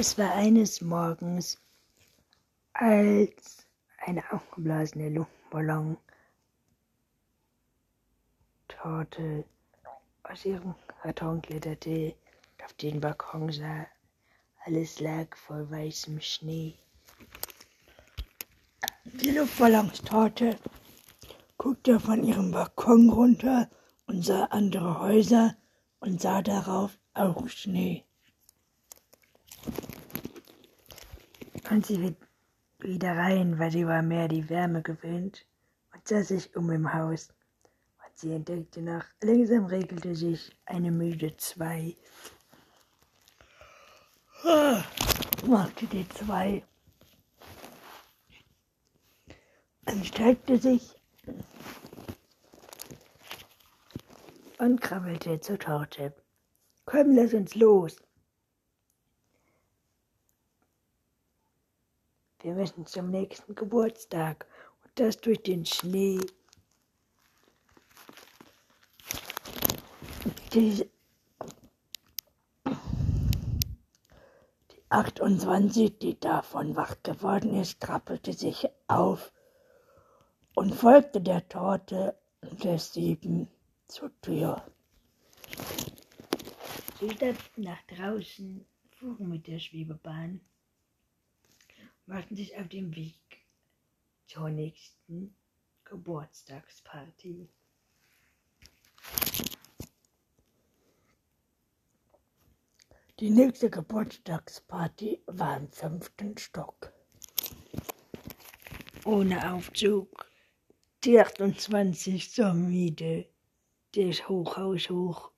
Es war eines Morgens, als eine aufgeblasene Luftballon Torte aus ihrem Karton kletterte und auf den Balkon sah. Alles lag voll weißem Schnee. Die Luftballonstorte guckte von ihrem Balkon runter und sah andere Häuser und sah darauf auch Schnee. Und sie wieder rein, weil sie war mehr die Wärme gewöhnt und sah sich um im Haus. Und sie entdeckte nach, langsam regelte sich eine müde Zwei. Machte die Zwei und streckte sich und krabbelte zur Torte. Komm, lass uns los. Wir müssen zum nächsten Geburtstag und das durch den Schnee. Die, die 28, die davon wach geworden ist, trappelte sich auf und folgte der Torte der Sieben zur Tür. Sie stapften nach draußen, fuhren mit der Schwebebahn machten sich auf den Weg zur nächsten Geburtstagsparty. Die nächste Geburtstagsparty war im fünften Stock. Ohne Aufzug. Die 28 zur Miete. Das Hochhaus hoch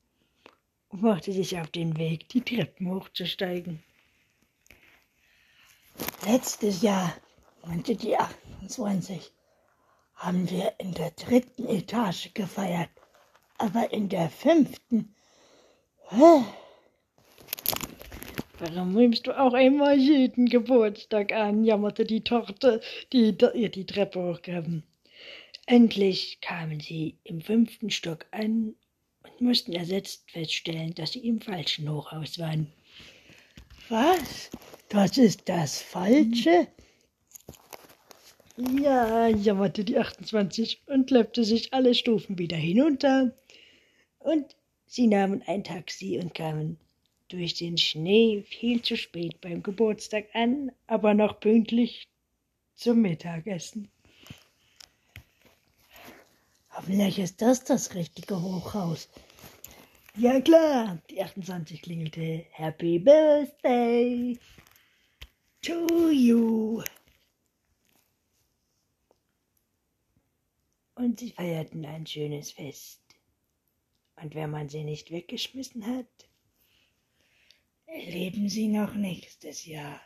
und machte sich auf den Weg, die Treppen hochzusteigen. Letztes Jahr, meinte die 28, haben wir in der dritten Etage gefeiert, aber in der fünften. Hä? Warum nimmst du auch immer jeden Geburtstag an? jammerte die Torte, die ihr die Treppe hochgaben. Endlich kamen sie im fünften Stock an und mussten ersetzt feststellen, dass sie im falschen Hochhaus waren. Was? Das ist das Falsche? Ja, jammerte die 28 und läppte sich alle Stufen wieder hinunter. Und sie nahmen ein Taxi und kamen durch den Schnee viel zu spät beim Geburtstag an, aber noch pünktlich zum Mittagessen. Vielleicht ist das das richtige Hochhaus. Ja klar, die 28 klingelte. Happy Birthday! To you. Und sie feierten ein schönes Fest. Und wenn man sie nicht weggeschmissen hat, erleben sie noch nächstes Jahr.